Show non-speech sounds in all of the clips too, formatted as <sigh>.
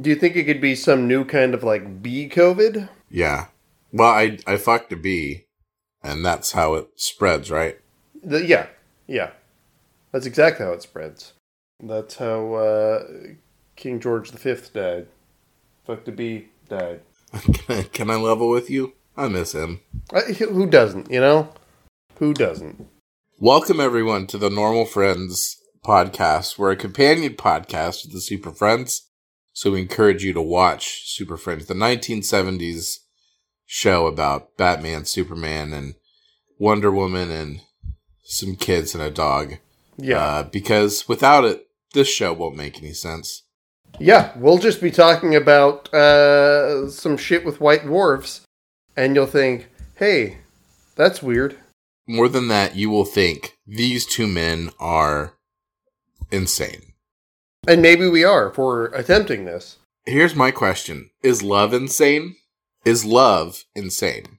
Do you think it could be some new kind of like bee COVID? Yeah. Well, I I fucked a bee, and that's how it spreads, right? The, yeah, yeah. That's exactly how it spreads. That's how uh, King George V died. Fucked a bee, died. can, <laughs> I, can I level with you? I miss him. Uh, who doesn't, you know? Who doesn't? Welcome, everyone, to the Normal Friends podcast. We're a companion podcast to the Super Friends. So we encourage you to watch Super Friends, the 1970s show about Batman, Superman, and Wonder Woman, and some kids and a dog. Yeah. Uh, because without it, this show won't make any sense. Yeah, we'll just be talking about uh, some shit with white dwarfs, and you'll think, hey, that's weird. More than that, you will think these two men are insane. And maybe we are for attempting this. Here's my question Is love insane? Is love insane?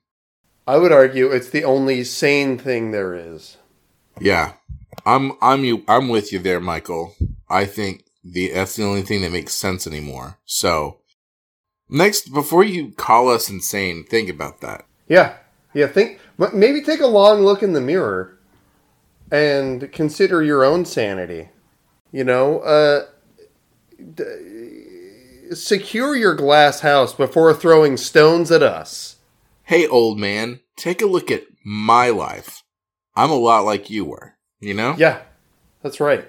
I would argue it's the only sane thing there is. Yeah. I'm I'm you I'm with you there, Michael. I think the that's the only thing that makes sense anymore. So next before you call us insane, think about that. Yeah. Yeah, think maybe take a long look in the mirror and consider your own sanity. You know, uh secure your glass house before throwing stones at us. Hey old man, take a look at my life. I'm a lot like you were, you know? Yeah. That's right.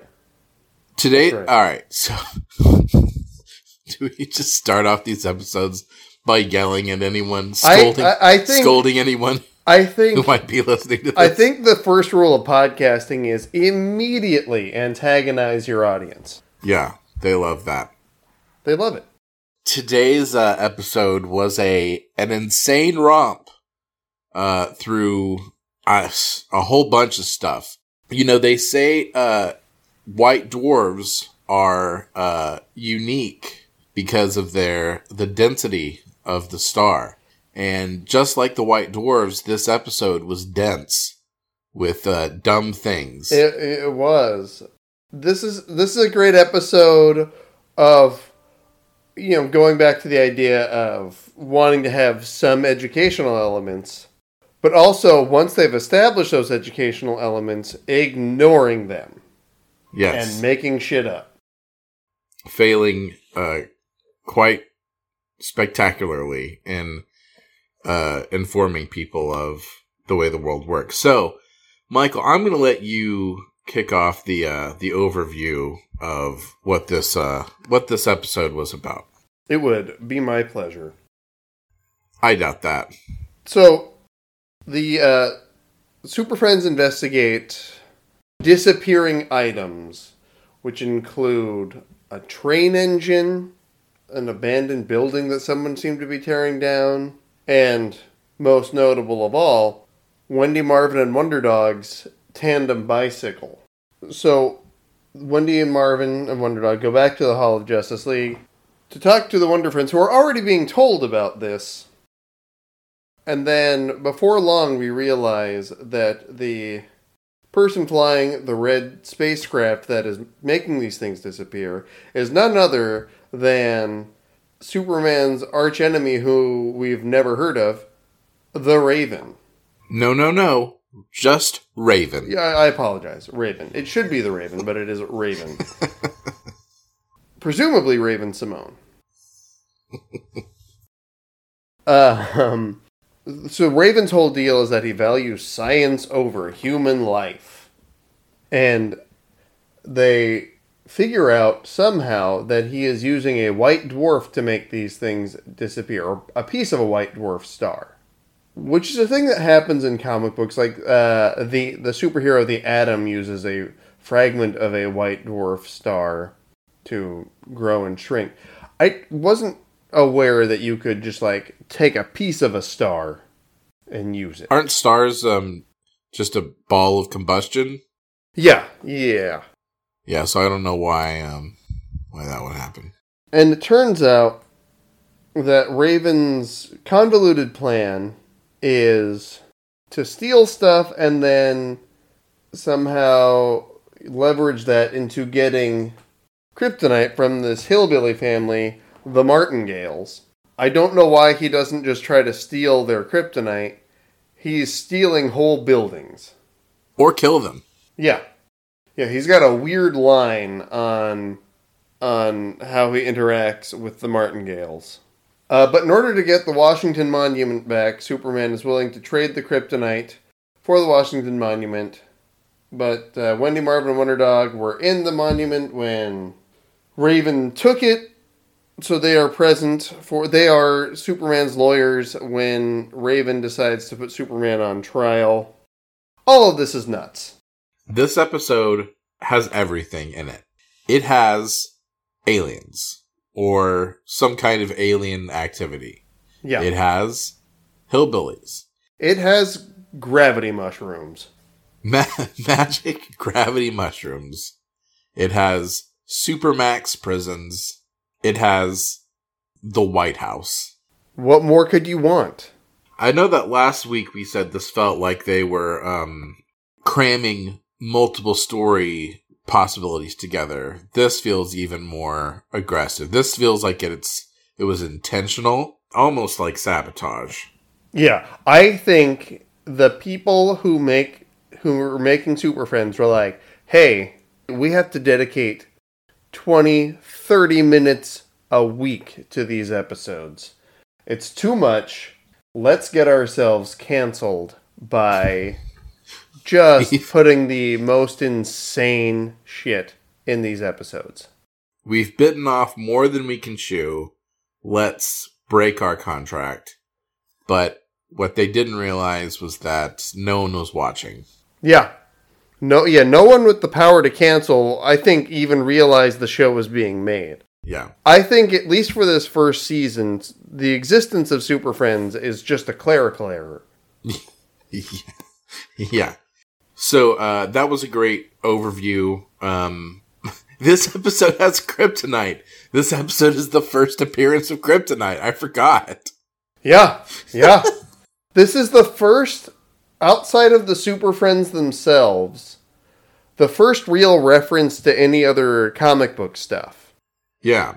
Today, That's right. all right. So, <laughs> do we just start off these episodes by yelling at anyone, scolding, I- I think- scolding anyone I think who might be listening to this? I think the first rule of podcasting is immediately antagonize your audience. yeah, they love that. They love it. Today's uh, episode was a an insane romp uh, through us a whole bunch of stuff. You know, they say uh, white dwarves are uh, unique because of their the density of the star, and just like the white dwarves, this episode was dense with uh, dumb things. It, it was. This is this is a great episode of you know going back to the idea of wanting to have some educational elements, but also once they've established those educational elements, ignoring them yes, and making shit up. failing uh, quite spectacularly in uh, informing people of the way the world works. So, Michael, I'm going to let you kick off the uh, the overview of what this uh, what this episode was about. It would be my pleasure. I doubt that. So, the uh, Super Friends investigate disappearing items, which include a train engine, an abandoned building that someone seemed to be tearing down, and most notable of all, Wendy Marvin and Wonder Dog's tandem bicycle. So, Wendy and Marvin and Wonder Dog go back to the Hall of Justice League to talk to the Wonder Friends who are already being told about this. And then before long, we realize that the person flying the red spacecraft that is making these things disappear is none other than Superman's archenemy, who we've never heard of, the Raven. No, no, no. Just Raven. Yeah, I apologize. Raven. It should be the Raven, but it is Raven. <laughs> Presumably Raven-Symoné. uh, <laughs> um, so Raven's whole deal is that he values science over human life. And they figure out somehow that he is using a white dwarf to make these things disappear, or a piece of a white dwarf star. Which is a thing that happens in comic books. Like uh, the the superhero, the Atom, uses a fragment of a white dwarf star to grow and shrink. I wasn't aware that you could just like take a piece of a star and use it. Aren't stars um just a ball of combustion? Yeah, yeah. Yeah, so I don't know why um why that would happen. And it turns out that Raven's convoluted plan is to steal stuff and then somehow leverage that into getting kryptonite from this hillbilly family the Martingales. I don't know why he doesn't just try to steal their kryptonite. He's stealing whole buildings. Or kill them. Yeah. Yeah, he's got a weird line on on how he interacts with the Martingales. Uh, but in order to get the Washington Monument back, Superman is willing to trade the kryptonite for the Washington Monument. But uh, Wendy Marvin and Wonder Dog were in the monument when Raven took it, so they are present for. They are Superman's lawyers when Raven decides to put Superman on trial. All of this is nuts. This episode has everything in it. It has aliens or some kind of alien activity. Yeah. It has hillbillies, It has gravity mushrooms. ma- <laughs> magic gravity mushrooms. It has supermax prisons. It has the White House. What more could you want? I know that last week we said this felt like they were um, cramming multiple story possibilities together. This feels even more aggressive. This feels like it's it was intentional, almost like sabotage. Yeah, I think the people who make who were making Super Friends were like, "Hey, we have to dedicate 20, 30 minutes a week to these episodes. It's too much. Let's get ourselves canceled by just <laughs> putting the most insane shit in these episodes." We've bitten off more than we can chew. Let's break our contract. But what they didn't realize was that no one was watching. Yeah. No, yeah, no one with the power to cancel, I think, even realized the show was being made. Yeah. I think, at least for this first season, the existence of Super Friends is just a clerical error. <laughs> yeah. So uh, that was a great overview. Um, <laughs> this episode has kryptonite. This episode is the first appearance of kryptonite. I forgot. Yeah, yeah. <laughs> this is the first, outside of the Super Friends themselves, the first real reference to any other comic book stuff. Yeah.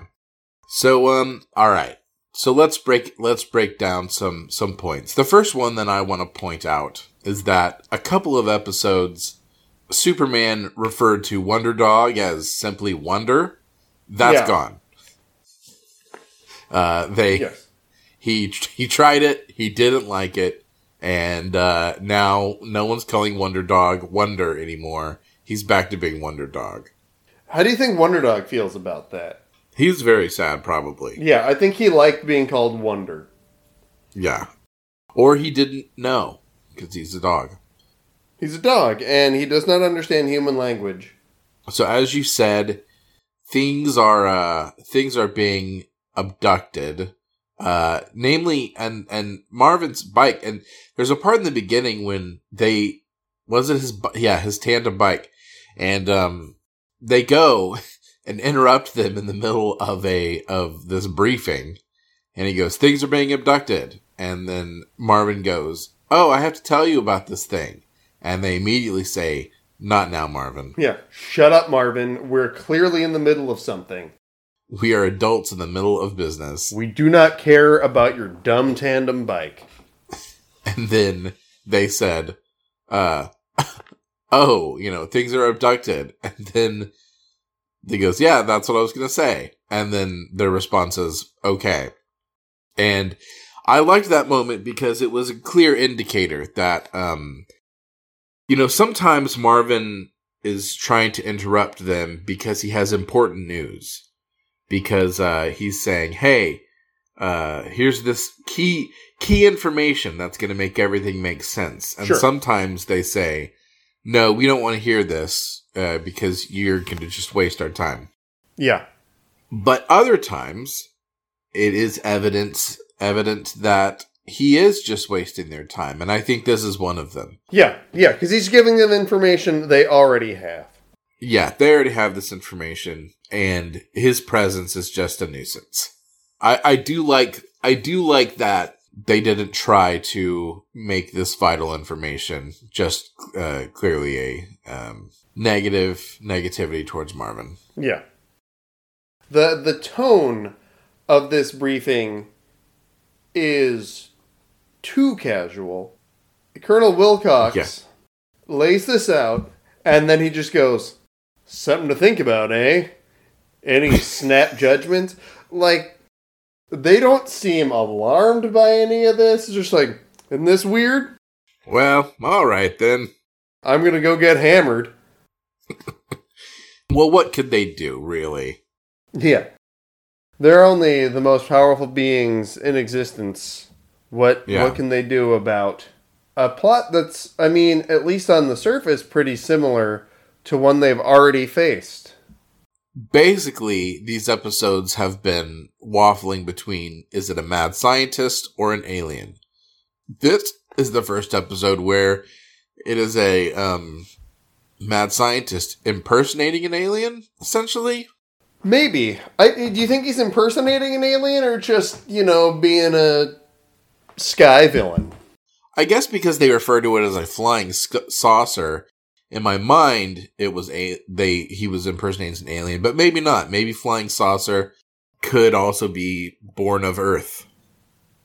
So um all right. So let's break let's break down some some points. The first one that I want to point out is that a couple of episodes Superman referred to Wonder Dog as simply Wonder. That's Yeah. gone. Uh they Yes. he he tried it, he didn't like it, and uh now no one's calling Wonder Dog Wonder anymore. He's back to being Wonder Dog. How do you think Wonder Dog feels about that? He's very sad probably. Yeah, I think he liked being called Wonder. Yeah. Or he didn't know because he's a dog. He's a dog, and he does not understand human language. So as you said, things are uh things are being abducted. Uh namely and and Marvin's bike and there's a part in the beginning when they was it his yeah, his tandem bike and um they go <laughs> and interrupt them in the middle of a of this briefing and he goes things are being abducted and then Marvin goes, "Oh, I have to tell you about this thing." And they immediately say, "Not now, Marvin." Yeah, shut up, Marvin. We're clearly in the middle of something. We are adults in the middle of business. We do not care about your dumb tandem bike. <laughs> And then they said, uh, <laughs> oh, you know, things are abducted. And then he goes, yeah, that's what I was going to say. And then their response is, okay. And I liked that moment because it was a clear indicator that, um, you know, sometimes Marvin is trying to interrupt them because he has important news. Because, uh, he's saying, hey, uh, here's this key, key information that's going to make everything make sense. And Sure. sometimes they say, no, we don't want to hear this, uh, because you're going to just waste our time. Yeah, But other times, it is evidence evident that he is just wasting their time, and I think this is one of them. yeah, yeah, because he's giving them information they already have. Yeah, they already have this information, and his presence is just a nuisance. I, I do like I do like that they didn't try to make this vital information just uh, clearly a um, negative negativity towards Marvin. Yeah. The the tone of this briefing is too casual. Colonel Wilcox lays this out, and then he just goes, Something to think about, eh? Any <laughs> snap judgments? Like, they don't seem alarmed by any of this. It's just like, Isn't this weird? Well, all right then. I'm gonna go get hammered. <laughs> Well, what could they do, really? Yeah. They're only the most powerful beings in existence. What Yeah. what can they do about a plot that's I mean, at least on the surface pretty similar to one they've already faced. Basically, these episodes have been waffling between is it a mad scientist or an alien? This is the first episode where it is a um, mad scientist impersonating an alien, essentially. Maybe. I do you think he's impersonating an alien or just, you know, being a sky villain? I guess because they refer to it as a flying sc- saucer. In my mind, it was a they he was impersonating an alien, but maybe not. Maybe flying saucer could also be born of Earth.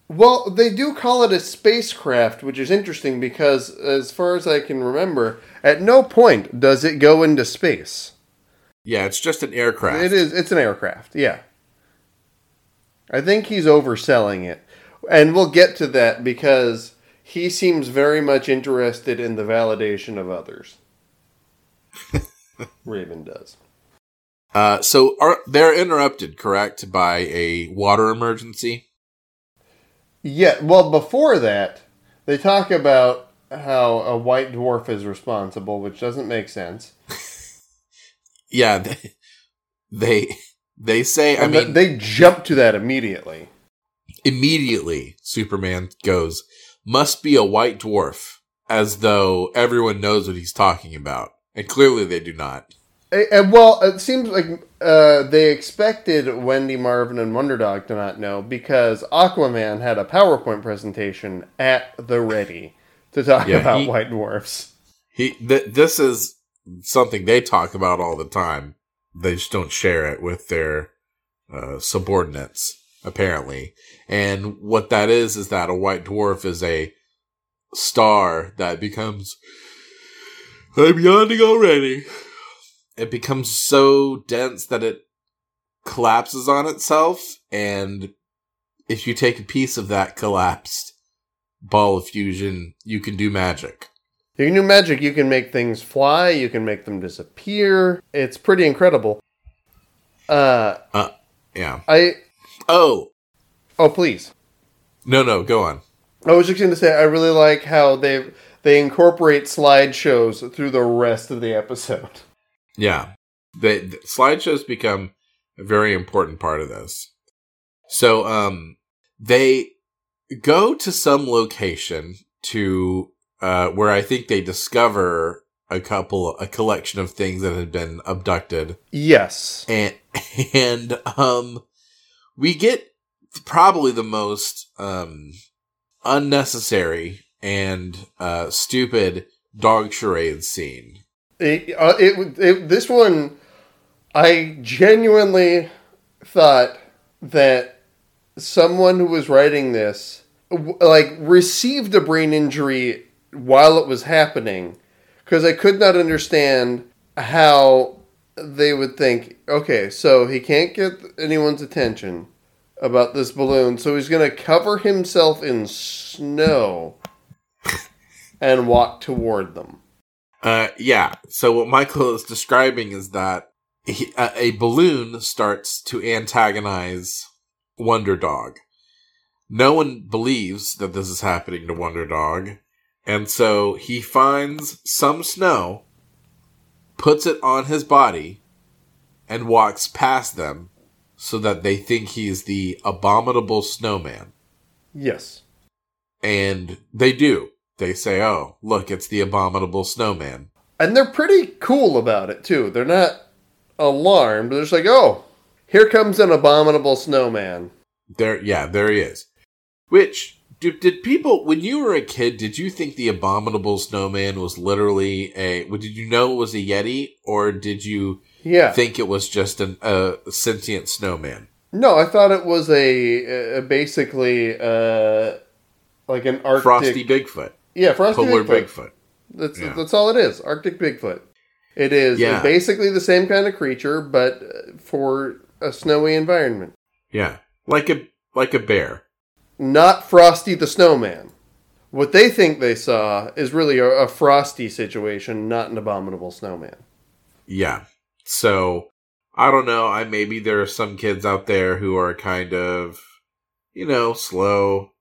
Well, they do call it a spacecraft, which is interesting because as far as I can remember, at no point does it go into space. Yeah, it's just an aircraft. It is. It's an aircraft. Yeah. I think he's overselling it, and we'll get to that because he seems very much interested in the validation of others. <laughs> Raven does. Uh, so are they're interrupted, correct, by a water emergency? Yeah. Well, before that, they talk about how a white dwarf is responsible, which doesn't make sense. <laughs> Yeah, they they, they say. I And th- mean, they jump to that immediately. immediately Superman goes, "Must be a white dwarf," as though everyone knows what he's talking about, and clearly they do not. Eh, eh, well, it seems like uh, they expected Wendy Marvin and Wonder Dog to not know because Aquaman had a PowerPoint presentation at the ready to talk Yeah, about he- white dwarfs. He th- this is something they talk about all the time. They just don't share it with their uh, subordinates, apparently. And what that is is that a white dwarf is a star that becomes. I'm yawning already. It becomes so dense that it collapses on itself, and if you take a piece of that collapsed ball of fusion, you can do magic. You can do magic. You can make things fly. You can make them disappear. It's pretty incredible. Uh, uh Yeah. I Oh, oh please. no, no, go on. I was just going to say I really like how they they incorporate slideshows through the rest of the episode. Yeah. The, the slideshows become a very important part of this. So, um, they go to some location to, uh, where I think they discover a couple, a collection of things that had been abducted. Yes. and <laughs> and um we get probably the most um unnecessary and uh stupid dog charade scene It, uh, it, it, this one, I genuinely thought that someone who was writing this, like, received a brain injury while it was happening, because I could not understand how they would think, okay, so he can't get anyone's attention about this balloon, so he's going to cover himself in snow and walk toward them. Uh yeah so what michael is describing is that he, a, a balloon starts to antagonize wonder dog no one believes that this is happening to wonder dog and so he finds some snow puts it on his body and walks past them so that they think he's the abominable snowman. Yes. And they do. They say, oh, look, it's the abominable snowman. And they're pretty cool about it too. They're not alarmed. They're just like, "Oh, here comes an abominable snowman." There, yeah, there he is. Which, did, did people, when you were a kid, did you think the abominable snowman was literally a, did you know it was a Yeti, or did you Yeah. think it was just an, a sentient snowman? No, I thought it was a, a basically uh, like an Arctic Frosty Bigfoot, Yeah, Frosty polar Bigfoot. Bigfoot. That's Yeah. that's all it is. Arctic Bigfoot. It is Yeah. basically the same kind of creature, but uh, for a snowy environment. Yeah, like a like a bear. Not Frosty the Snowman. What they think they saw is really a, a frosty situation, not an abominable snowman. Yeah. So I don't know. I maybe there are some kids out there who are kind of, you know, slow.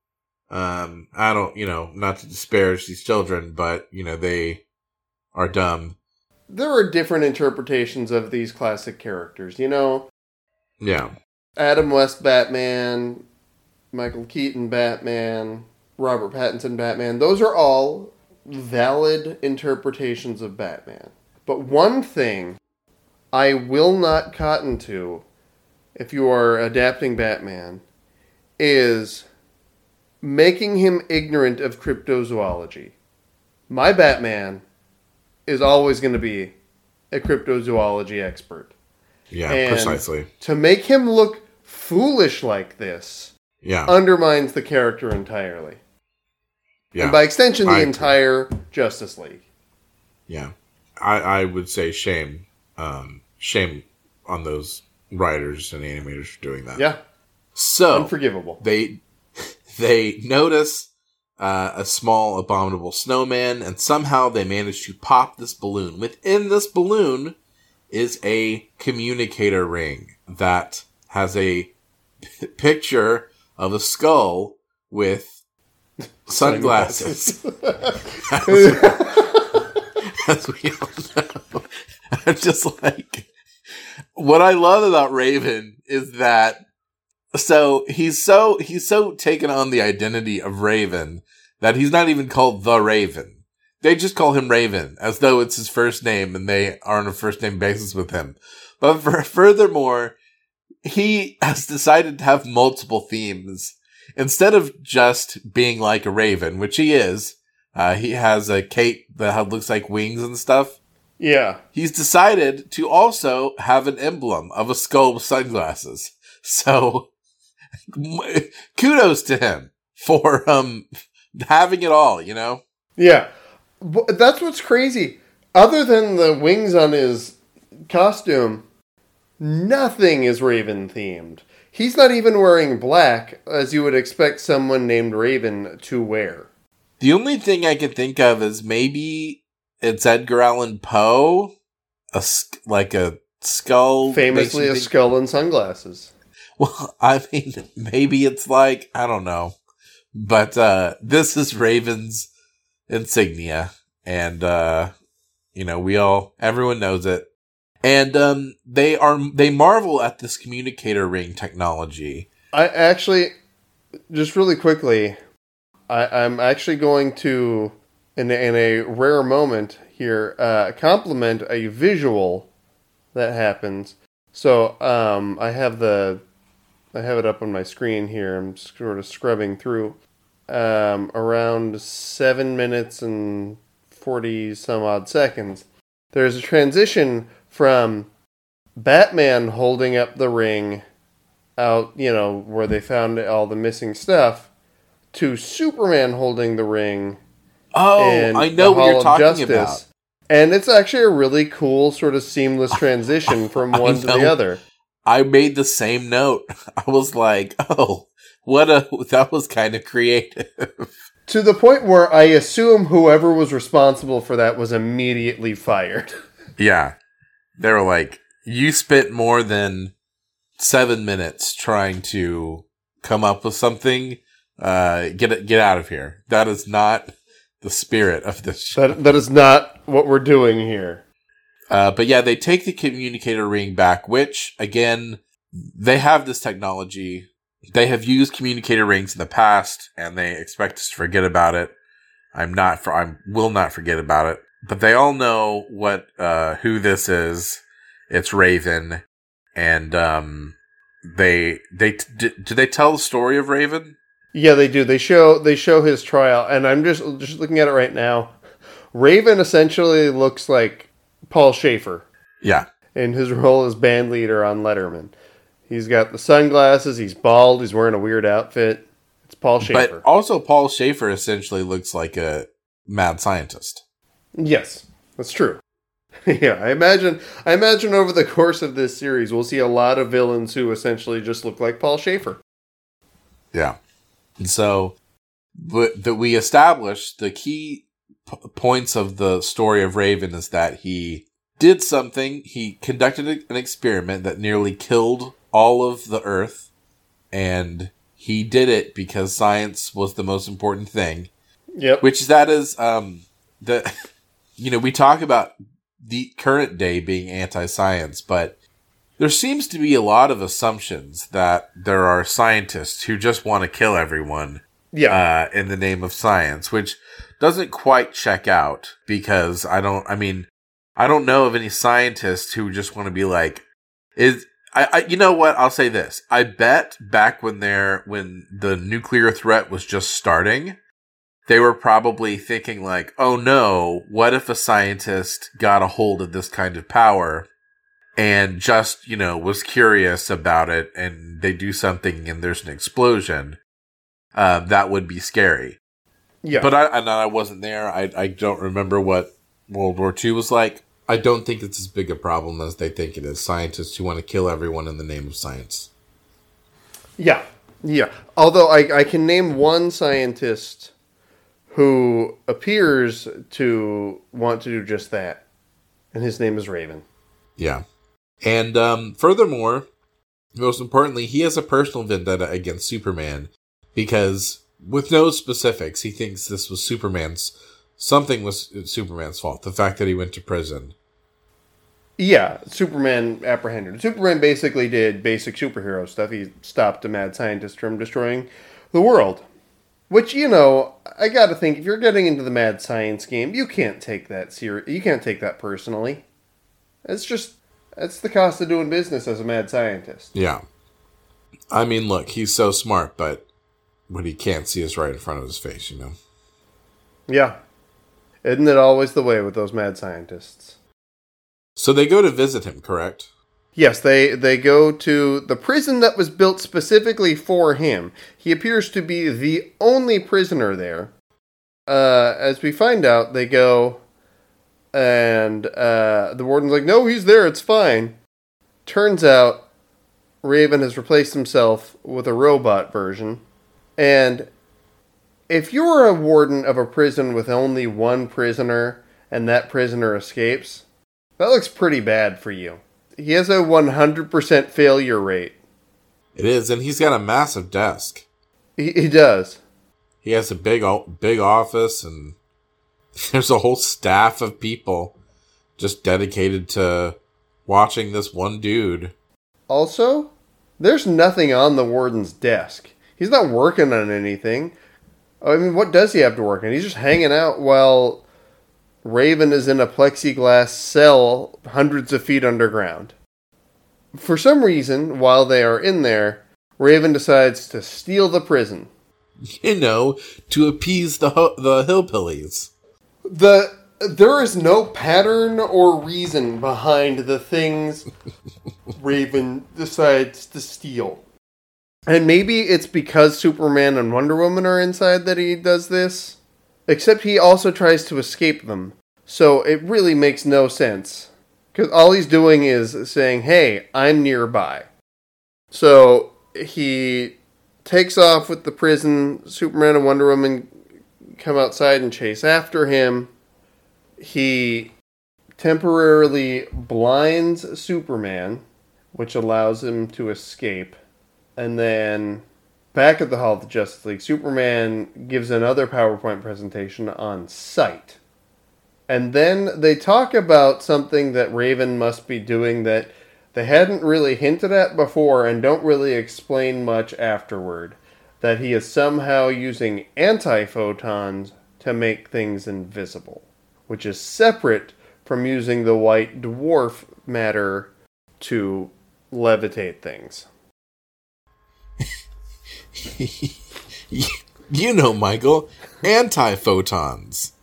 Um, I don't, you know, not to disparage these children, but you know they are dumb. There are different interpretations of these classic characters. You know, Yeah. Adam West Batman, Michael Keaton Batman, Robert Pattinson Batman. Those are all valid interpretations of Batman. But one thing I will not cotton to if you are adapting Batman is making him ignorant of cryptozoology. My Batman is always going to be a cryptozoology expert. Yeah. And- precisely. To make him look foolish like this Yeah. undermines the character entirely. yeah. And by extension, the I agree. entire Justice League. yeah. I I would say shame. Um, shame on those writers and animators for doing that. Yeah, So unforgivable. they they notice uh, a small abominable snowman and somehow they manage to pop this balloon. Within this balloon is a communicator ring that has a p- picture of a skull with sunglasses. <laughs> As we all know. <laughs> I'm just like what i love about raven is that so he's so he's so taken on the identity of Raven that he's not even called the Raven. They just call him Raven as though it's his first name and they are on a first name basis with him. But for, <laughs> furthermore, he has decided to have multiple themes instead of just being like a raven, which he is. Uh, he has a cape that looks like wings and stuff. yeah, He's decided to also have an emblem of a skull with sunglasses. <laughs> So kudos to him for um having it all, you know? yeah. That's what's crazy. Other than the wings on his costume, nothing is Raven themed. He's not even wearing black, as you would expect someone named Raven to wear. The only thing I can think of is maybe it's Edgar Allan Poe, a like a skull, Famously, a think- skull and sunglasses. Well, <laughs> I mean, maybe it's like I don't know, but uh this is Raven's insignia, and uh you know we all everyone knows it, and um they are they marvel at this communicator ring technology. I actually, just really quickly, I, I'm actually going to, in in a rare moment here, uh, compliment a visual that happens. So um, I have the, I have it up on my screen here. I'm sort of scrubbing through. Um, around seven minutes and forty some odd seconds. There's a transition from Batman holding up the ring out, you know, where they found all the missing stuff, to Superman holding the ring. Oh, I know what you're talking Justice. about. And it's actually a really cool, sort of seamless transition from <laughs> one to the other. I made the same note. <laughs> I was like, oh, what a that was kind of creative. <laughs> To the point where I assume whoever was responsible for that was immediately fired. <laughs> Yeah. They were like, you spent more than seven minutes trying to come up with something. Uh, get it, get out of here. That is not the spirit of this show. That, that is not what we're doing here. Uh, but yeah, they take the communicator ring back, which again, they have this technology. They have used communicator rings in the past and they expect us to forget about it. I'm not for, I will not forget about it, but they all know what, uh, who this is. It's Raven. And, um, they, they, do they tell the story of Raven? Yeah, they do. They show they show his trial, and I'm just just looking at it right now. Raven essentially looks like Paul Shaffer Yeah. in his role as band leader on Letterman. He's got the sunglasses. He's bald. He's wearing a weird outfit. It's Paul Shaffer. But also, Paul Shaffer essentially looks like a mad scientist. yes, that's true. <laughs> yeah, I imagine. I imagine over the course of this series, we'll see a lot of villains who essentially just look like Paul Shaffer. Yeah. And so, but that we established the key p- points of the story of Raven is that he did something. He conducted a- an experiment that nearly killed all of the Earth, and he did it because science was the most important thing. Yep. Which that is um the <laughs> you know we talk about the current day being anti-science, but there seems to be a lot of assumptions that there are scientists who just want to kill everyone yeah. uh, in the name of science, which doesn't quite check out because I don't. I mean, I don't know of any scientists who just want to be like, is I, I? You know what? I'll say this. I bet back when there when the nuclear threat was just starting, they were probably thinking like, oh no, what if a scientist got a hold of this kind of power? And just, you know, was curious about it and they do something and there's an explosion uh, that would be scary. Yeah. But I, and I wasn't there. I, I don't remember what World War II was like. I don't think it's as big a problem as they think it is. Scientists who want to kill everyone in the name of science. Yeah, yeah. Although I, I can name one scientist who appears to want to do just that, and his name is Raven. Yeah. And um, furthermore, most importantly, he has a personal vendetta against Superman because, with no specifics, he thinks this was Superman's. Something was uh, Superman's fault. The fact that he went to prison. Yeah, Superman apprehended. Superman basically did basic superhero stuff. He stopped a mad scientist from destroying the world. Which, you know, I gotta think, if you're getting into the mad science game, you can't take that serious. You can't take that personally. It's just, that's the cost of doing business as a mad scientist. Yeah. I mean, look, he's so smart, but what he can't see is right in front of his face, you know? Yeah. Isn't it always the way with those mad scientists? So they go to visit him, correct? Yes, they they go to the prison that was built specifically for him. He appears to be the only prisoner there. Uh, as we find out, they go, and uh, the warden's like, "No, he's there. It's fine." Turns out, Raven has replaced himself with a robot version, and if you're a warden of a prison with only one prisoner and that prisoner escapes, that looks pretty bad for you. He has a 100% failure rate. It is, and he's got a massive desk. He, he does. He has a big, big office, and <laughs> there's a whole staff of people just dedicated to watching this one dude. Also, there's nothing on the warden's desk. He's not working on anything. I mean, what does he have to work on? He's just hanging out while Raven is in a plexiglass cell hundreds of feet underground. For some reason, while they are in there, Raven decides to steal the prison. You know, to appease the ho- the hillbillies. the there is no pattern or reason behind the things <laughs> Raven decides to steal. And maybe it's because Superman and Wonder Woman are inside that he does this. Except he also tries to escape them. So it really makes no sense. Because all he's doing is saying, hey, I'm nearby. So he takes off with the prison. Superman and Wonder Woman come outside and chase after him. He temporarily blinds Superman, which allows him to escape. And then back at the Hall of the Justice League, Superman gives another PowerPoint presentation on sight. And then they talk about something that Raven must be doing that they hadn't really hinted at before and don't really explain much afterward. That he is somehow using antiphotons to make things invisible, which is separate from using the white dwarf matter to levitate things. <laughs> you know, Michael, anti-photons.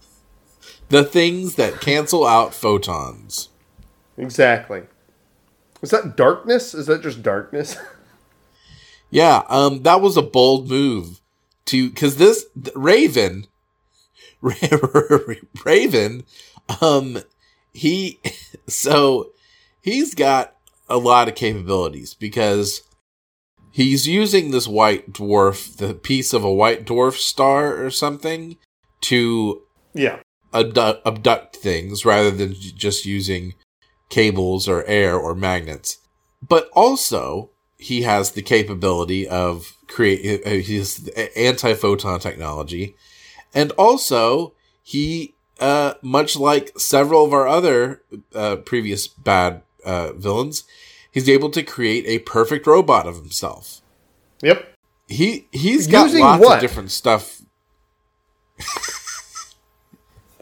The things that cancel out photons. Exactly. Is that darkness? Is that just darkness? <laughs> Yeah, um, that was a bold move to because this Raven, <laughs> Raven, um, he so he's got a lot of capabilities because he's using this white dwarf, the piece of a white dwarf star or something, to Yeah. abduct, abduct things rather than just using cables or air or magnets. But also, he has the capability of create uh, his anti-photon technology, and also he, uh, much like several of our other uh, previous bad uh, villains, he's able to create a perfect robot of himself. Yep. He he's got Using lots what? of different stuff. <laughs>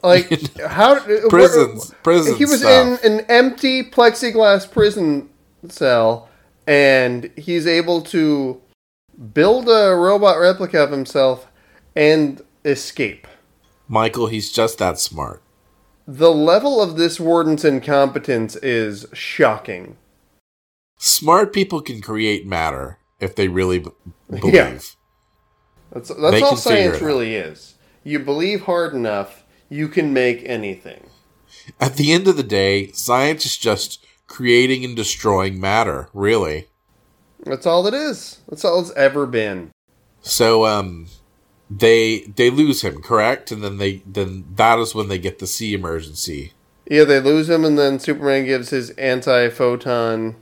Like <laughs> how uh, Prisons, uh, prison He was stuff. in an empty plexiglass prison cell, and he's able to build a robot replica of himself and escape. Michael, he's just that smart. The level of this warden's incompetence is shocking. Smart people can create matter if they really b- <laughs> believe. Yeah. That's that's all science it out. really is. You believe hard enough, you can make anything. At the end of the day, science is just creating and destroying matter, really. That's all it is. That's all it's ever been. So um they they lose him, correct? And then they then that is when they get the sea emergency. Yeah, they lose him, and then Superman gives his anti-photon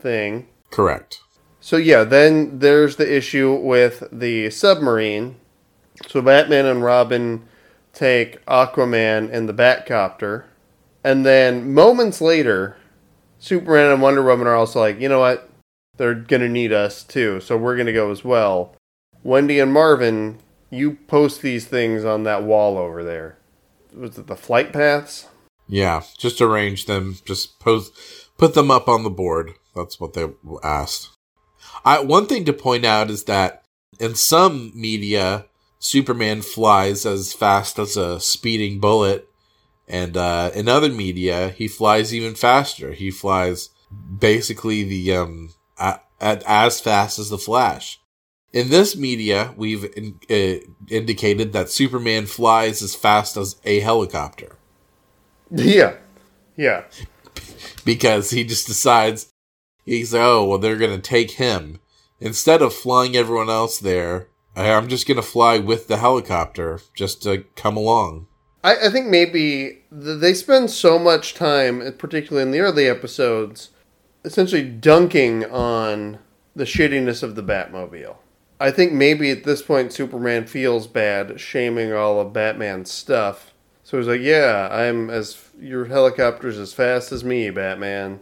thing. Correct. So yeah, then there's the issue with the submarine. So Batman and Robin take Aquaman and the Batcopter, and then moments later, Superman and Wonder Woman are also like, you know what? They're gonna need us too, so we're gonna go as well. Wendy and Marvin, you post these things on that wall over there. Was it the flight paths? Yeah, just arrange them, just post put them up on the board. That's what they asked. I one thing to point out is that in some media, Superman flies as fast as a speeding bullet, and uh, in other media, he flies even faster. He flies basically the um as fast as the Flash. In this media, we've in, uh, indicated that Superman flies as fast as a helicopter Yeah, yeah. <laughs> because he just decides he's like, oh well they're gonna take him instead of flying everyone else there. I'm just gonna fly with the helicopter just to come along. I, I think maybe they spend so much time, particularly in the early episodes, essentially dunking on the shittiness of the Batmobile. I think maybe at this point Superman feels bad shaming all of Batman's stuff. So he's like, "Yeah, I'm as your helicopter's as fast as me, Batman.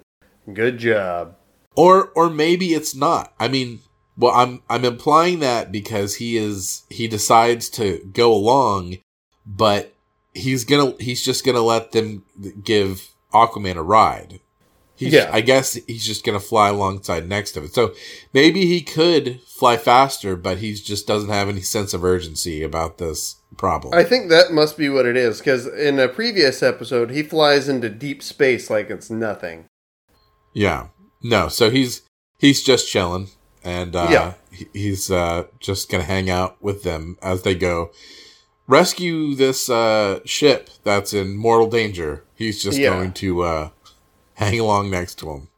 Good job." Or or maybe it's not. I mean, well, I'm I'm implying that because he is he decides to go along, but he's gonna he's just gonna let them give Aquaman a ride. He's, Yeah. I guess he's just gonna fly alongside next to it. So maybe he could fly faster, but he just doesn't have any sense of urgency about this problem. I think that must be what it is because in a previous episode he flies into deep space like it's nothing. Yeah. No, so he's he's just chilling and uh Yeah. he's uh just going to hang out with them as they go rescue this uh ship that's in mortal danger. He's just Yeah. going to uh hang along next to him.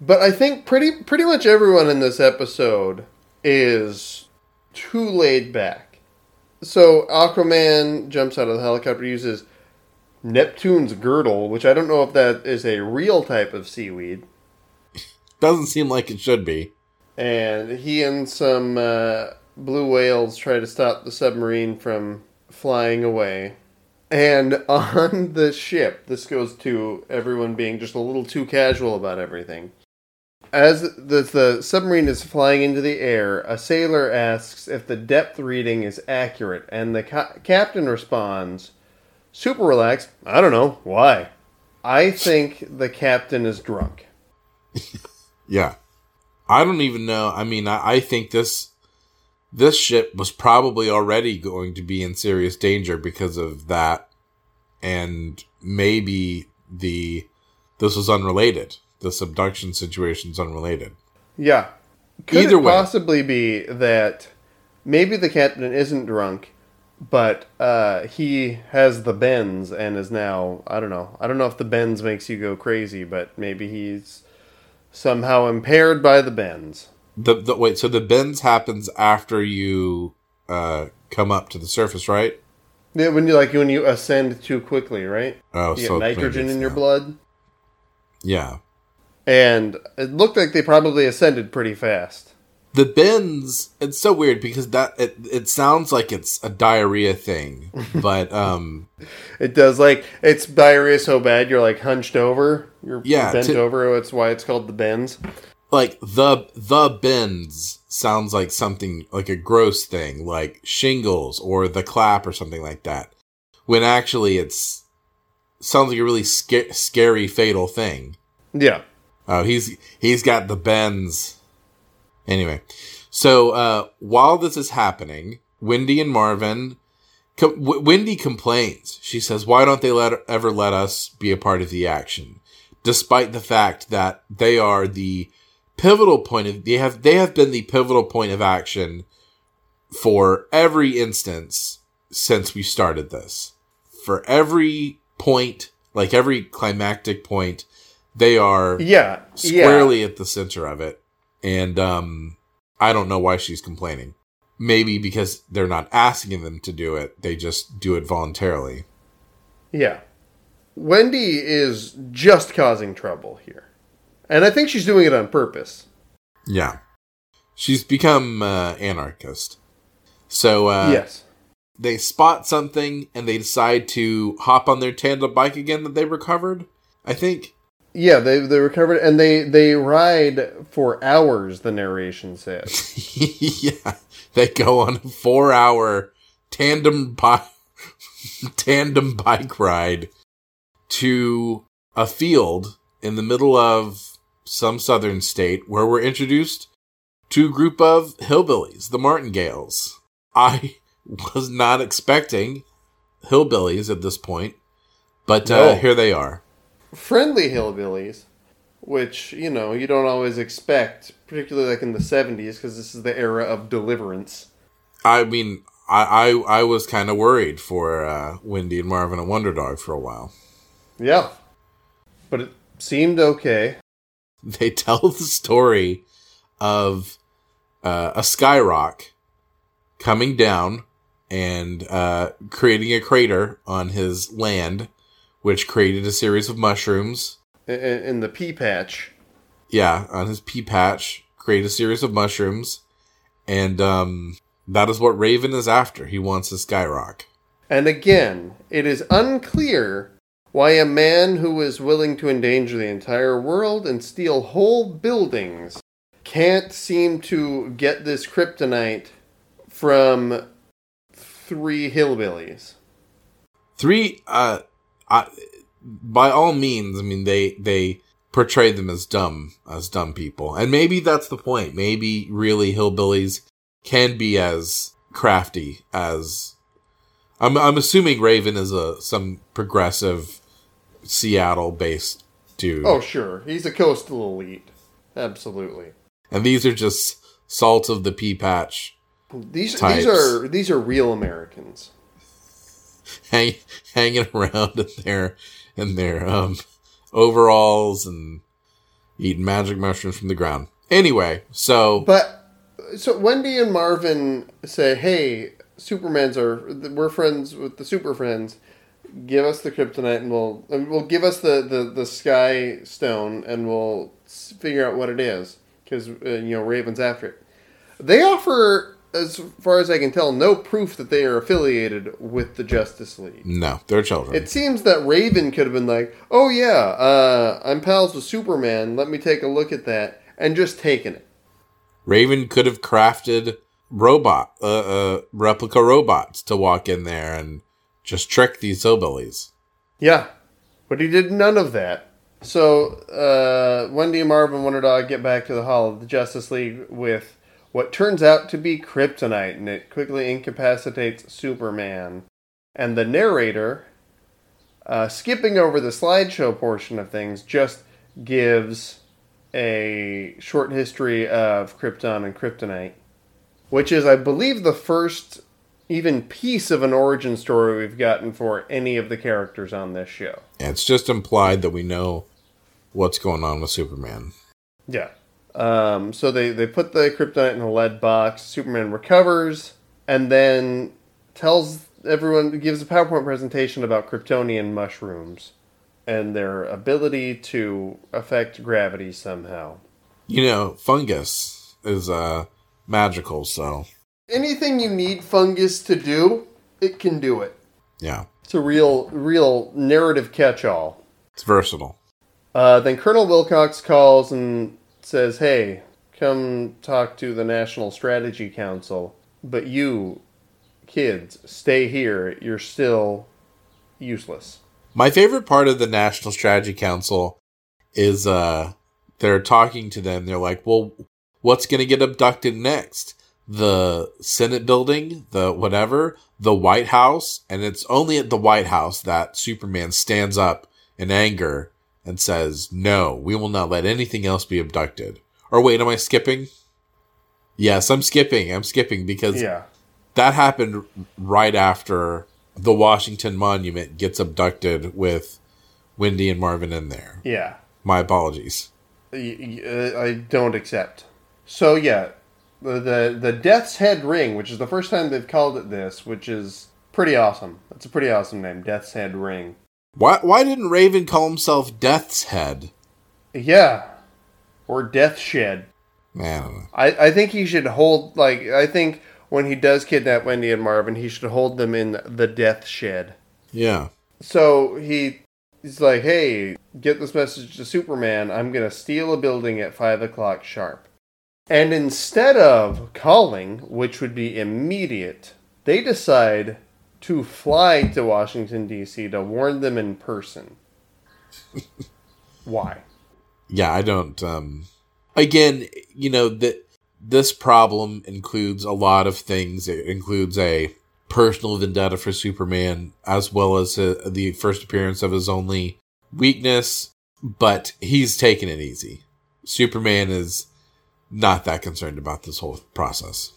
But I think pretty pretty much everyone in this episode is too laid back. So Aquaman jumps out of the helicopter, uses Neptune's girdle, which I don't know if that is a real type of seaweed, Doesn't seem like it should be. and he and some uh, blue whales try to stop the submarine from flying away. And <laughs> on the ship, this goes to everyone being just a little too casual about everything. As the, the submarine is flying into the air, a sailor asks if the depth reading is accurate, and the ca- captain responds, super relaxed, I don't know, why? I think the captain is drunk. <laughs> Yeah. I don't even know. I mean, I, I think this this ship was probably already going to be in serious danger because of that, and maybe the this was unrelated. This abduction situation's unrelated. Yeah. Could Either it way. possibly be that maybe the captain isn't drunk, but uh, he has the bends and is now I don't know. I don't know if the bends makes you go crazy, but maybe he's somehow impaired by the bends. The, the wait, so the bends happens after you uh, come up to the surface, right? Yeah, when you like when you ascend too quickly, right? Oh, You so get nitrogen in your so. blood, Yeah, and it looked like they probably ascended pretty fast. The bends. It's so weird because that it, it sounds like it's a diarrhea thing, <laughs> but um, It does like it's diarrhea so bad you're like hunched over, you're Yeah, bent to- over. It's why it's called the bends. like the the bends sounds like something like a gross thing, like shingles or the clap or something like that. When actually it's sounds like a really sca- scary fatal thing. Yeah. Oh, he's he's got the bends. Anyway, so uh, while this is happening, Wendy and Marvin, w- Wendy complains. She says, "Why don't they let ever let us be a part of the action?" Despite the fact that they are the pivotal point of they have they have been the pivotal point of action for every instance since we started this. For every point, like every climactic point, they are Yeah. squarely at the center of it. And um I don't know why she's complaining. Maybe because they're not asking them to do it, they just do it voluntarily. Yeah. Wendy is just causing trouble here. And I think she's doing it on purpose. Yeah. She's become uh, anarchist. So uh yes. they spot something and they decide to hop on their tandem bike again that they recovered. I think. Yeah, they they recovered and they they ride for hours. The narration says. <laughs> yeah. They go on a four hour tandem bike <laughs> tandem bike ride to a field in the middle of some southern state where we're introduced to a group of hillbillies, the Martingales. I <laughs> was not expecting hillbillies at this point, but uh, No. here they are. Friendly hillbillies, which you know you don't always expect, particularly like in the '70s, because this is the era of deliverance. I mean, I I, I was kind of worried for uh, Wendy and Marvin and Wonder Dog for a while. Yeah, but it seemed okay. <laughs> They tell the story of uh, a skyrock coming down and uh, creating a crater on his land, which created a series of mushrooms. in, in the pea patch. Yeah, on his pea patch, create a series of mushrooms, and um, that is what Raven is after. He wants a skyrock. And again, it is unclear why a man who is willing to endanger the entire world and steal whole buildings can't seem to get this kryptonite from three hillbillies. Three, uh, I, by all means, I mean they they portray them as dumb as dumb people, and maybe that's the point. Maybe really hillbillies can be as crafty as. I'm I'm assuming Raven is a some progressive Seattle based dude, Oh, sure. He's a coastal elite. Absolutely. and these are just salt of the pea patch These Types. these are these are real Americans. Hang, hanging around in their in their um, overalls and eating magic mushrooms from the ground. Anyway, so But so Wendy and Marvin say, "Hey, Supermans are we're friends with the Super Friends. Give us the kryptonite, and we'll and we'll give us the the the Sky Stone, and we'll figure out what it is because uh, you know Raven's after it. They offer, as far as I can tell, no proof that they are affiliated with the Justice League. no, they're children. It seems that Raven could have been like, "Oh yeah, uh, I'm pals with Superman. Let me take a look at that," and just taken it. Raven could have crafted robot uh, uh, replica robots to walk in there and just trick these hillbillies. Yeah, but he did none of that. So uh, Wendy and Marvin Wonder Dog get back to the Hall of the Justice League with what turns out to be kryptonite, and it quickly incapacitates Superman. And the narrator, uh, skipping over the slideshow portion of things, just gives a short history of Krypton and Kryptonite, which is, I believe, the first even piece of an origin story we've gotten for any of the characters on this show. Yeah, it's just implied that we know what's going on with Superman. Yeah. Um, so they, they put the kryptonite in a lead box. Superman recovers and then tells everyone, gives a PowerPoint presentation about Kryptonian mushrooms and their ability to affect gravity somehow. You know, fungus is uh, magical, so Anything you need fungus to do, it can do it. yeah, It's a real, real narrative catch-all. it's versatile. Uh, then Colonel Wilcox calls and says, "Hey, come talk to the National Strategy Council, but you, kids, stay here. You're still useless." My favorite part of the National Strategy Council is uh they're talking to them. They're like, "Well, what's going to get abducted next? The Senate building, the whatever, the White House?" And it's only at the White House that Superman stands up in anger and says, "No, we will not let anything else be abducted." Or wait, am I skipping? Yes, I'm skipping. I'm skipping because Yeah, that happened right after the Washington Monument gets abducted with Wendy and Marvin in there. yeah. My apologies. Uh, I don't accept. So yeah, the, the the Death's Head ring, which is the first time they've called it this, which is pretty awesome. That's a pretty awesome name, Death's Head ring. Why why didn't Raven call himself Death's Head? Yeah, or Death Shed. Man, I don't know. I, I think he should hold like I think when he does kidnap Wendy and Marvin, he should hold them in the death shed. yeah. So he he's like, "Hey, get this message to Superman. I'm gonna steal a building at five o'clock sharp." And instead of calling, which would be immediate, they decide to fly to Washington D.C. to warn them in person. <laughs> Why? Yeah, I don't um again, you know, that this problem includes a lot of things. It includes a personal vendetta for Superman as well as uh the first appearance of his only weakness, but he's taking it easy. Superman is not that concerned about this whole process.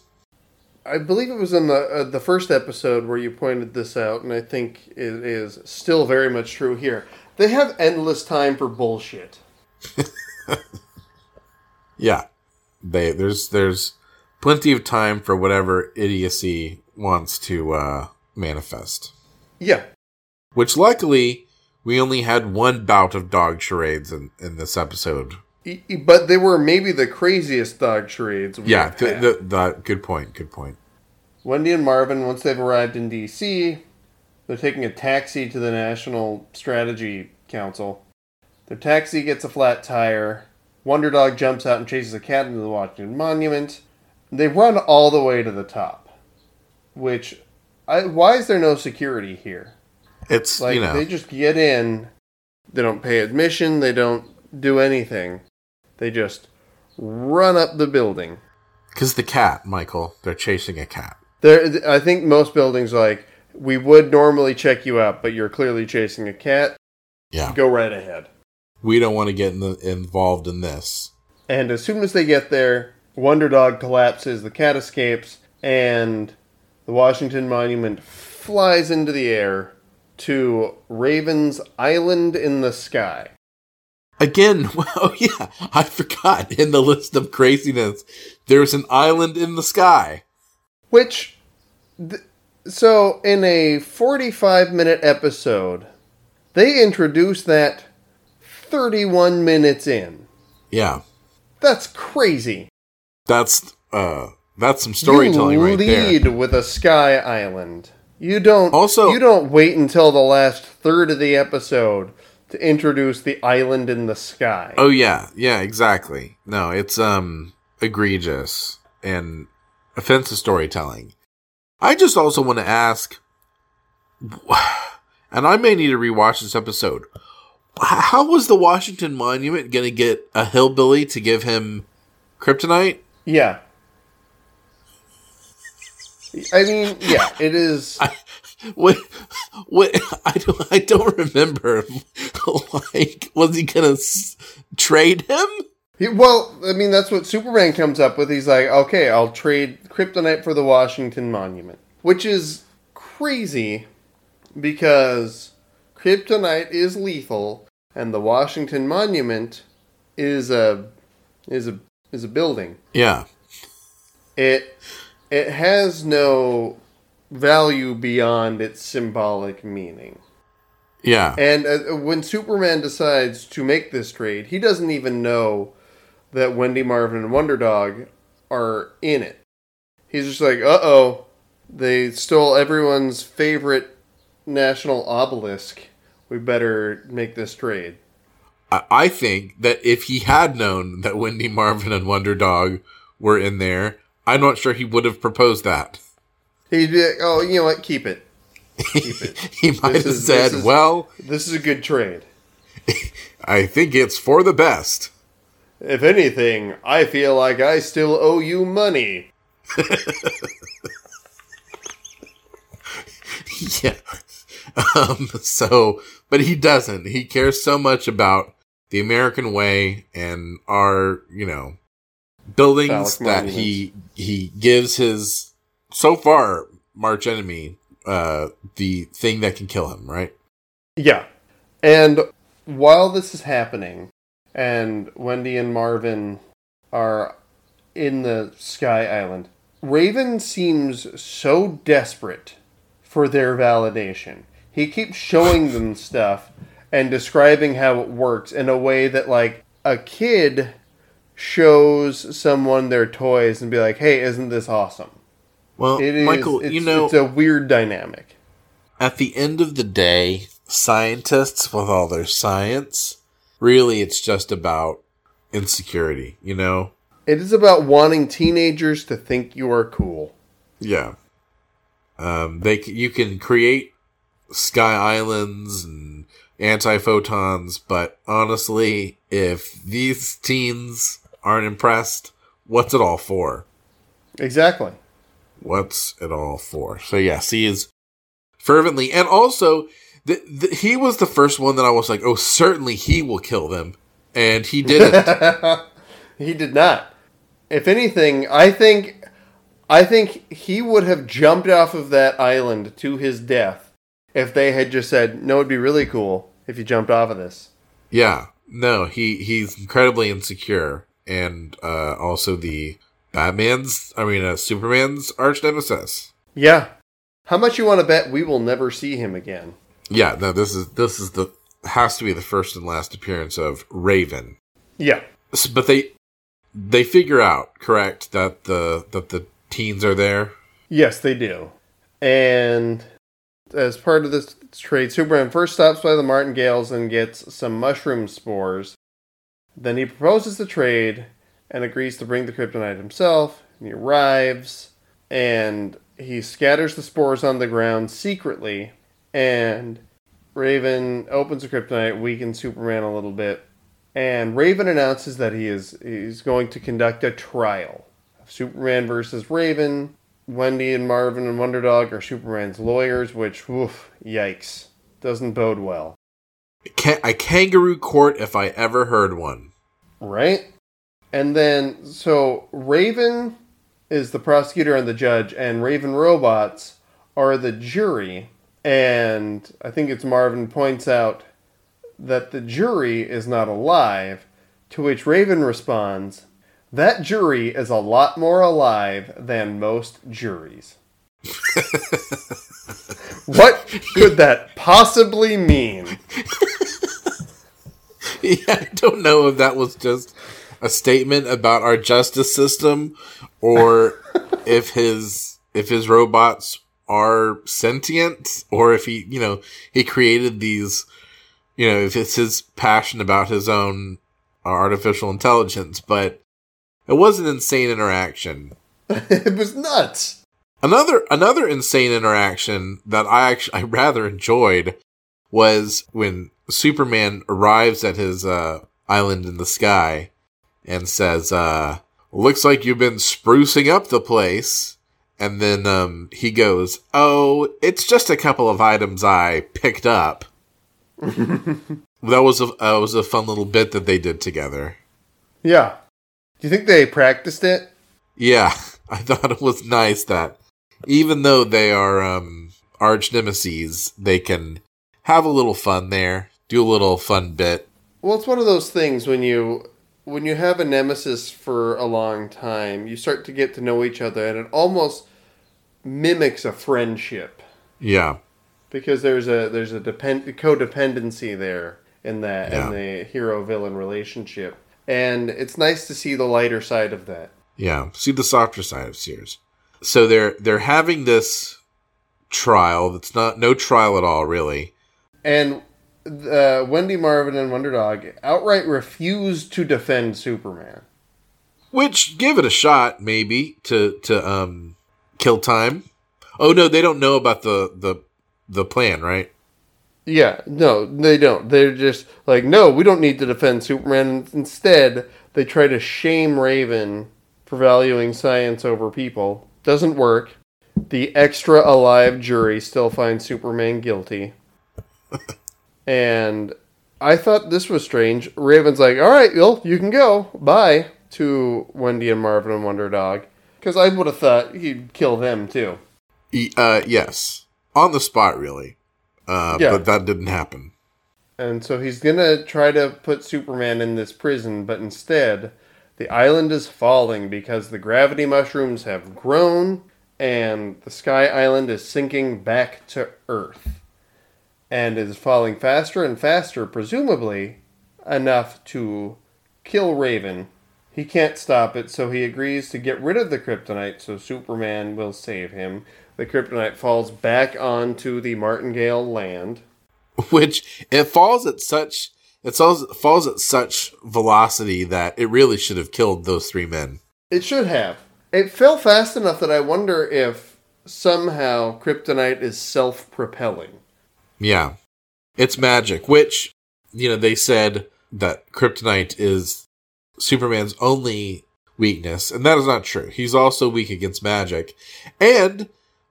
I believe it was in the uh, the first episode where you pointed this out, and I think it is still very much true here. They have endless time for bullshit. <laughs> Yeah. They there's there's plenty of time for whatever idiocy wants to uh manifest. Yeah, Which luckily we only had one bout of dog charades in, in this episode. But they were maybe the craziest dog charades. Yeah, the, had. the, the, good point. Good point. Wendy and Marvin, once they've arrived in D.C., they're taking a taxi to the National Strategy Council. Their taxi gets a flat tire. Wonder Dog jumps out and chases a cat into the Washington Monument. They run all the way to the top. Which, I, why is there no security here? It's Like you know they just get in. They don't pay admission. They don't do anything. They just run up the building. because the cat, Michael, they're chasing a cat. There, I think most buildings like we would normally check you out, but you're clearly chasing a cat. Yeah, Go right ahead. we don't want to get in the, involved in this. And as soon as they get there, Wonder Dog collapses, the cat escapes, and the Washington Monument flies into the air to Raven's Island in the Sky. Again, <laughs> well, yeah, I forgot in the list of craziness, there's an island in the sky. Which, th- so in a 45 minute episode, they introduce that 31 minutes in. Yeah, That's crazy. that's uh, that's some storytelling you right there. lead with a sky island. You don't Also- you don't wait until the last third of the episode to introduce the island in the sky. Oh yeah, yeah, exactly. No, it's um egregious and offensive storytelling. I just also want to ask, <sighs> and I may need to rewatch this episode. How was the Washington Monument going to get a hillbilly to give him kryptonite? Yeah. I mean, yeah, it is. <laughs> What? What? <laughs> I don't. I don't remember. <laughs> Like, was he going to s- trade him? He, well, I mean, that's what Superman comes up with. He's like, okay, I'll trade kryptonite for the Washington Monument, which is crazy because kryptonite is lethal, and the Washington Monument is a is a is a building. Yeah. It it has no value beyond its symbolic meaning. Yeah. And uh, when Superman decides to make this trade, he doesn't even know that Wendy Marvin and Wonder Dog are in it. He's just like, uh oh, they stole everyone's favorite national obelisk. We better make this trade. I, I think that if he had known that Wendy Marvin and Wonder Dog were in there, I'm not sure he would have proposed that. He'd be like, oh, you know what? Keep it. Keep it. <laughs> he might This have is- said, this is- well, This is a good trade. <laughs> I think it's for the best. If anything, I feel like I still owe you money. <laughs> yeah. Um, so, but he doesn't. He cares so much about the American way and our, you know, buildings Phallic that he he gives his so far march enemy uh the thing that can kill him, right? Yeah. And while this is happening, and Wendy and Marvin are in the Sky Island, Raven seems so desperate for their validation. He keeps showing them <laughs> stuff and describing how it works in a way that, like, a kid shows someone their toys and be like, hey, isn't this awesome? Well, It is, Michael, it's, you know, it's a weird dynamic. at the end of the day, scientists with all their science, really it's just about insecurity, you know? It is about wanting teenagers to think you are cool. Yeah. Um, they you can create sky islands and anti-photons, but honestly, if these teens aren't impressed, what's it all for? Exactly. What's it all for? So yes, he is fervently, and also the, the, he was the first one that I was like, oh, certainly he will kill them, and he didn't. <laughs> he did not. If anything, I think I think he would have jumped off of that island to his death if they had just said, "No, it'd be really cool if you jumped off of this." yeah, no, he he's incredibly insecure, and uh, also the Batman's, I mean, uh, Superman's arch nemesis. Yeah. How much you want to bet we will never see him again? Yeah, no, this is this is the has to be the first and last appearance of Raven. Yeah. But they they figure out correct that the that the teens are there. Yes, they do. And as part of this trade, Superman first stops by the Martingales and gets some mushroom spores. Then he proposes the trade and agrees to bring the kryptonite himself. And he arrives and he scatters the spores on the ground secretly. And Raven opens the kryptonite, weakens Superman a little bit. And Raven announces that he is he's going to conduct a trial. of Superman versus Raven. Wendy and Marvin and Wonder Dog are Superman's lawyers, which, woof, yikes. Doesn't bode well. A kangaroo court if I ever heard one. Right? And then, so Raven is the prosecutor and the judge, and Raven robots are the jury. And I think it's Marvin points out that the jury is not alive, to which Raven responds, That jury is a lot more alive than most juries. <laughs> what could that possibly mean? <laughs> yeah, I don't know if that was just a statement about our justice system or <laughs> if his if his robots are sentient or if he, you know, he created these, you know, if it's his passion about his own artificial intelligence, but it was an insane interaction. <laughs> it was nuts. Another another insane interaction that I actually I rather enjoyed was when Superman arrives at his uh, island in the sky and says, uh, "Looks like you've been sprucing up the place." And then um, he goes, "Oh, it's just a couple of items I picked up." <laughs> that was a that was a fun little bit that they did together. Yeah. Do you think they practiced it? Yeah, <laughs> I thought it was nice that even though they are um, arch nemesis, they can have a little fun there, do a little fun bit. Well, it's one of those things when you when you have a nemesis for a long time, you start to get to know each other, and it almost mimics a friendship Yeah, because there's a there's a depend codependency there in that Yeah. in the hero villain relationship, and it's nice to see the lighter side of that. yeah. See the softer side of Sears. So they're they're having this trial that's not no trial at all, really. And uh, Wendy Marvin and Wonder Dog outright refuse to defend Superman. Which give it a shot, maybe to to um kill time. Oh no, they don't know about the the the plan, right? Yeah, no, they don't. They're just like, no, we don't need to defend Superman. Instead, they try to shame Raven for valuing science over people. Doesn't work. The extra alive jury still finds Superman guilty. <laughs> and I thought this was strange. Raven's like, all right, well, you can go. Bye to Wendy and Marvin and Wonder Dog. Because I would have thought he'd kill them too. Uh, yes, on the spot, really. Uh, Yeah. but that didn't happen. And so he's gonna try to put Superman in this prison, but instead, the island is falling because the gravity mushrooms have grown and the Sky Island is sinking back to Earth. And is falling faster and faster, presumably enough to kill Raven. He can't stop it, so he agrees to get rid of the kryptonite so Superman will save him. The kryptonite falls back onto the Martingale land. <laughs> Which it falls at such it falls, falls at such velocity that it really should have killed those three men. It should have. It fell fast enough that I wonder if somehow kryptonite is self propelling. Yeah, it's magic. Which you know they said that kryptonite is Superman's only weakness, and that is not true. He's also weak against magic, and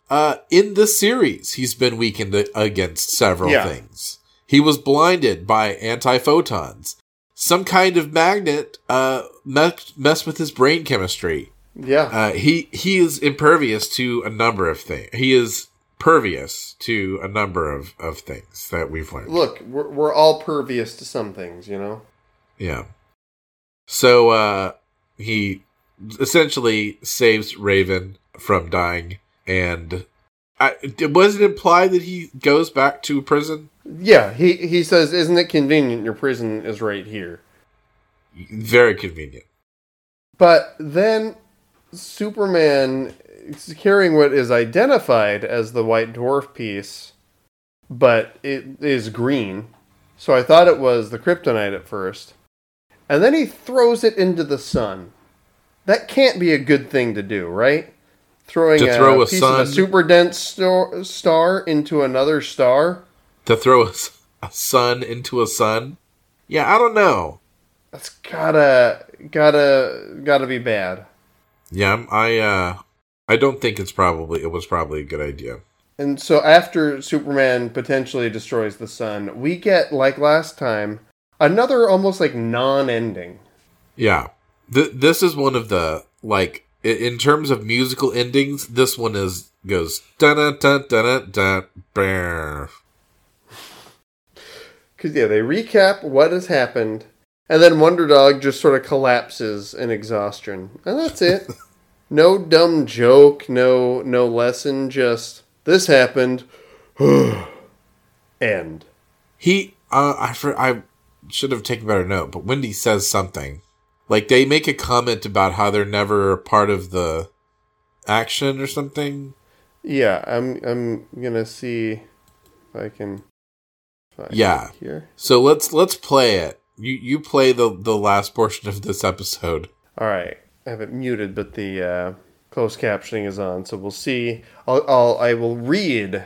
uh, in this series, he's been weakened against several Yeah. things. He was blinded by anti photons. Some kind of magnet uh, messed messed with his brain chemistry. Yeah. Uh, he he is impervious to a number of things. He is pervious to a number of, of things that we've learned. Look, we're, we're all pervious to some things, you know? Yeah. So uh, he essentially saves Raven from dying, and I, was it implied that he goes back to prison? Yeah, he, he says, Isn't it convenient your prison is right here? Very convenient. But then Superman is carrying what is identified as the white dwarf piece, but it is green. So I thought it was the kryptonite at first. And then he throws it into the sun. That can't be a good thing to do, right? Throwing To a, throw a piece sun- of a super dense star, star into another star. To throw a sun into a sun? Yeah, I don't know. That's gotta gotta gotta be bad. Yeah, I'm- I uh, I don't think it's probably it was probably a good idea. And so after Superman potentially destroys the sun, we get like last time another almost like non-ending. Yeah. Th- this is one of the like in terms of musical endings, this one is goes da da da da da da Cuz yeah, they recap what has happened and then Wonder Dog just sort of collapses in exhaustion. And that's it. <laughs> no dumb joke, no no lesson, just this happened. <sighs> End. He uh I for, I should have taken better note, but Wendy says something. Like they make a comment about how they're never part of the action or something. Yeah, I'm I'm going to see if I can Yeah. here. So let's let's play it. You you play the the last portion of this episode. All right, I have it muted, but the uh, closed captioning is on, so we'll see. I'll, I'll I will read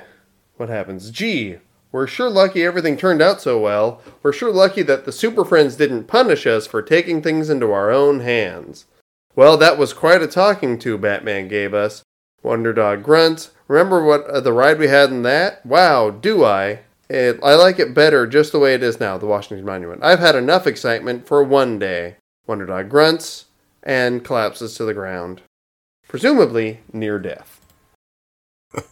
what happens. Gee, we're sure lucky everything turned out so well. We're sure lucky that the Super Friends didn't punish us for taking things into our own hands. Well, that was quite a talking to Batman gave us. Wonder Dog grunts. Remember what uh, the ride we had in that? Wow, do I? It, I like it better just the way it is now, the Washington Monument. I've had enough excitement for one day. Wonder Dog grunts and collapses to the ground, presumably near death. <laughs>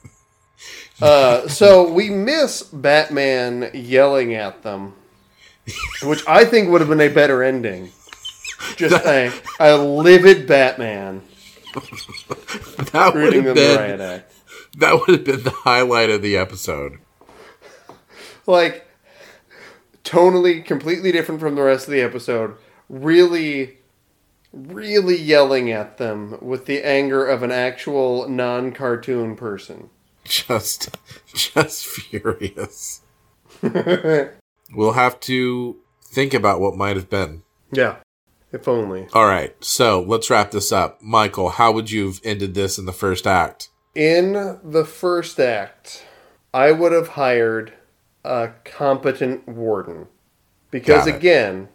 uh, so we miss Batman yelling at them, which I think would have been a better ending. Just a, a livid Batman <laughs> That would have them the been riot act. that would have been the highlight of the episode. like tonally completely different from the rest of the episode really really yelling at them with the anger of an actual non-cartoon person Just just furious. <laughs> We'll have to think about what might have been. yeah if only All right, so let's wrap this up. Michael, how would you have ended this in the first act? in the first act i would have hired a competent warden because again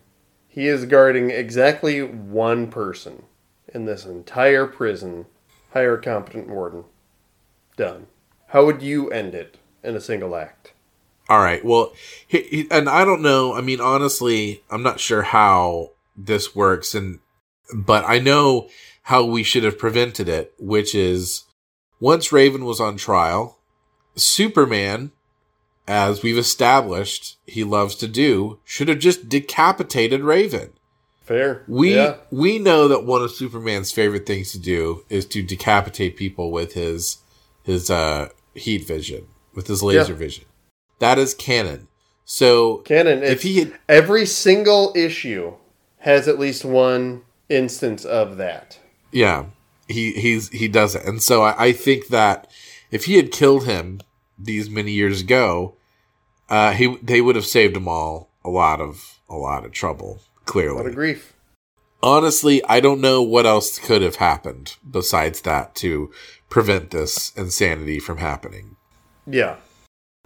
he is guarding exactly one person in this entire prison hire a competent warden done how would you end it in a single act All right. Well, he, he, and I don't know. I mean, honestly, I'm not sure how this works, and but I know how we should have prevented it, which is once Raven was on trial, Superman, as we've established, he loves to do, should have just decapitated Raven. fair We yeah we know that one of Superman's favorite things to do is to decapitate people with his his uh heat vision, with his laser Yeah. vision. That is canon. So canon if he had every single issue has at least one instance of that yeah, he he's he does it. And so I, I think that if he had killed him these many years ago, uh he they would have saved them all a lot of a lot of trouble, clearly. what a grief honestly, I don't know what else could have happened besides that to prevent this insanity from happening. yeah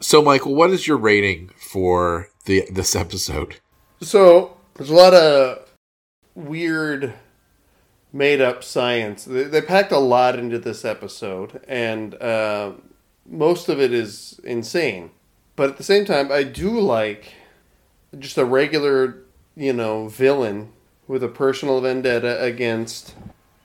So, Michael, what is your rating for the this episode? So there's a lot of weird, made up science. They, they packed a lot into this episode, and uh, most of it is insane. But at the same time, I do like just a regular, you know, villain with a personal vendetta against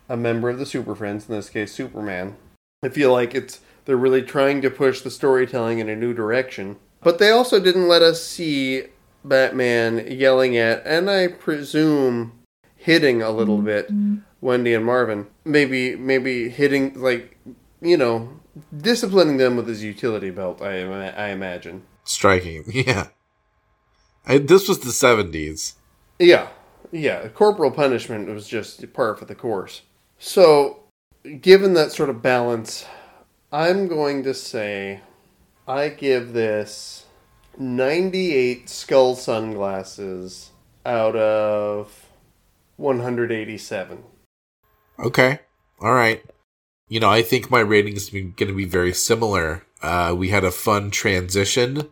a member of the Super Friends, in this case, Superman. I feel like it's they're really trying to push the storytelling in a new direction. But they also didn't let us see Batman yelling at, and I presume hitting a little mm-hmm. bit, Wendy and Marvin. Maybe, maybe hitting like, you know, disciplining them with his utility belt. I, I imagine. Striking, <laughs> yeah. I, this was the seventies. Yeah, yeah. Corporal punishment was just par for the course. So, given that sort of balance, I'm going to say I give this 98 skull sunglasses out of 187. Okay, all right. You know, I think my rating is going to be very similar. Uh, we had a fun transition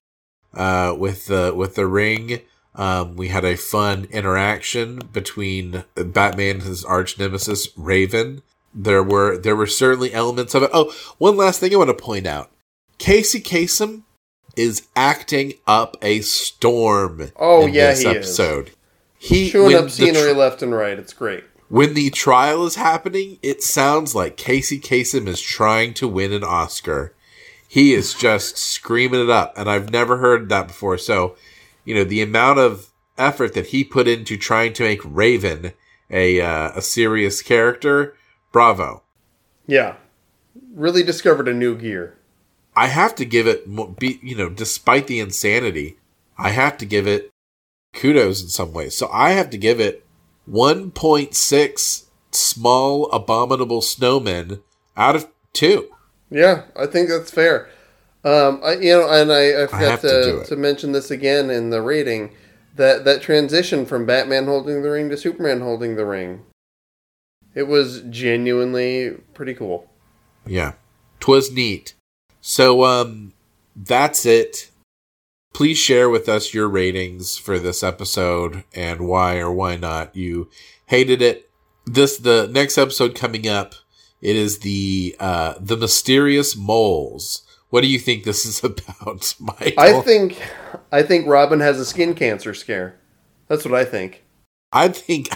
uh, with the with the ring. Um, we had a fun interaction between Batman and his arch nemesis Raven. There were there were certainly elements of it. Oh, one last thing I want to point out: Casey Kasem is acting up a storm. Oh, in yeah, this he is. episode. He Chewing up scenery tr- left and right. It's great. When the trial is happening, it sounds like Casey Kasem is trying to win an Oscar. He is just screaming it up, and I've never heard that before. So, you know, the amount of effort that he put into trying to make Raven a uh, a serious character, bravo. Yeah. Really discovered a new gear. I have to give it, you know, despite the insanity, I have to give it kudos in some ways. So I have to give it 1.6 small abominable snowmen out of two. Yeah, I think that's fair. Um, I, you know, and I, I forgot have to to, to, mention this again in the rating that that transition from Batman holding the ring to Superman holding the ring. It was genuinely pretty cool. Yeah. Twas neat. So um that's it. Please share with us your ratings for this episode and why or why not you hated it. This the next episode coming up. It is the uh the mysterious moles. What do you think this is <laughs> about, Michael? I think, I think Robin has a skin cancer scare. That's what I think. I think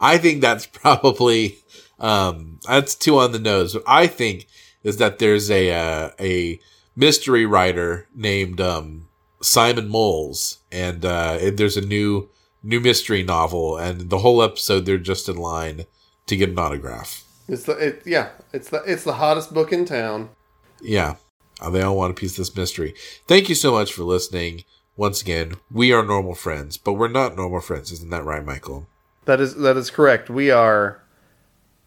I think that's probably um, that's two on the nose. What I think is that there's a uh, a mystery writer named um, Simon Moles, and uh, there's a new new mystery novel, and the whole episode they're just in line to get an autograph. It's the it, yeah, it's the it's the hottest book in town. Yeah, uh, they all want a piece of this mystery. Thank you so much for listening. Once again, we are normal friends, but we're not normal friends, isn't that right, Michael? That is that is correct. We are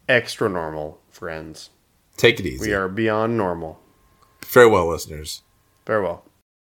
extra normal friends. Take it easy. We are beyond normal. Farewell, listeners. Farewell.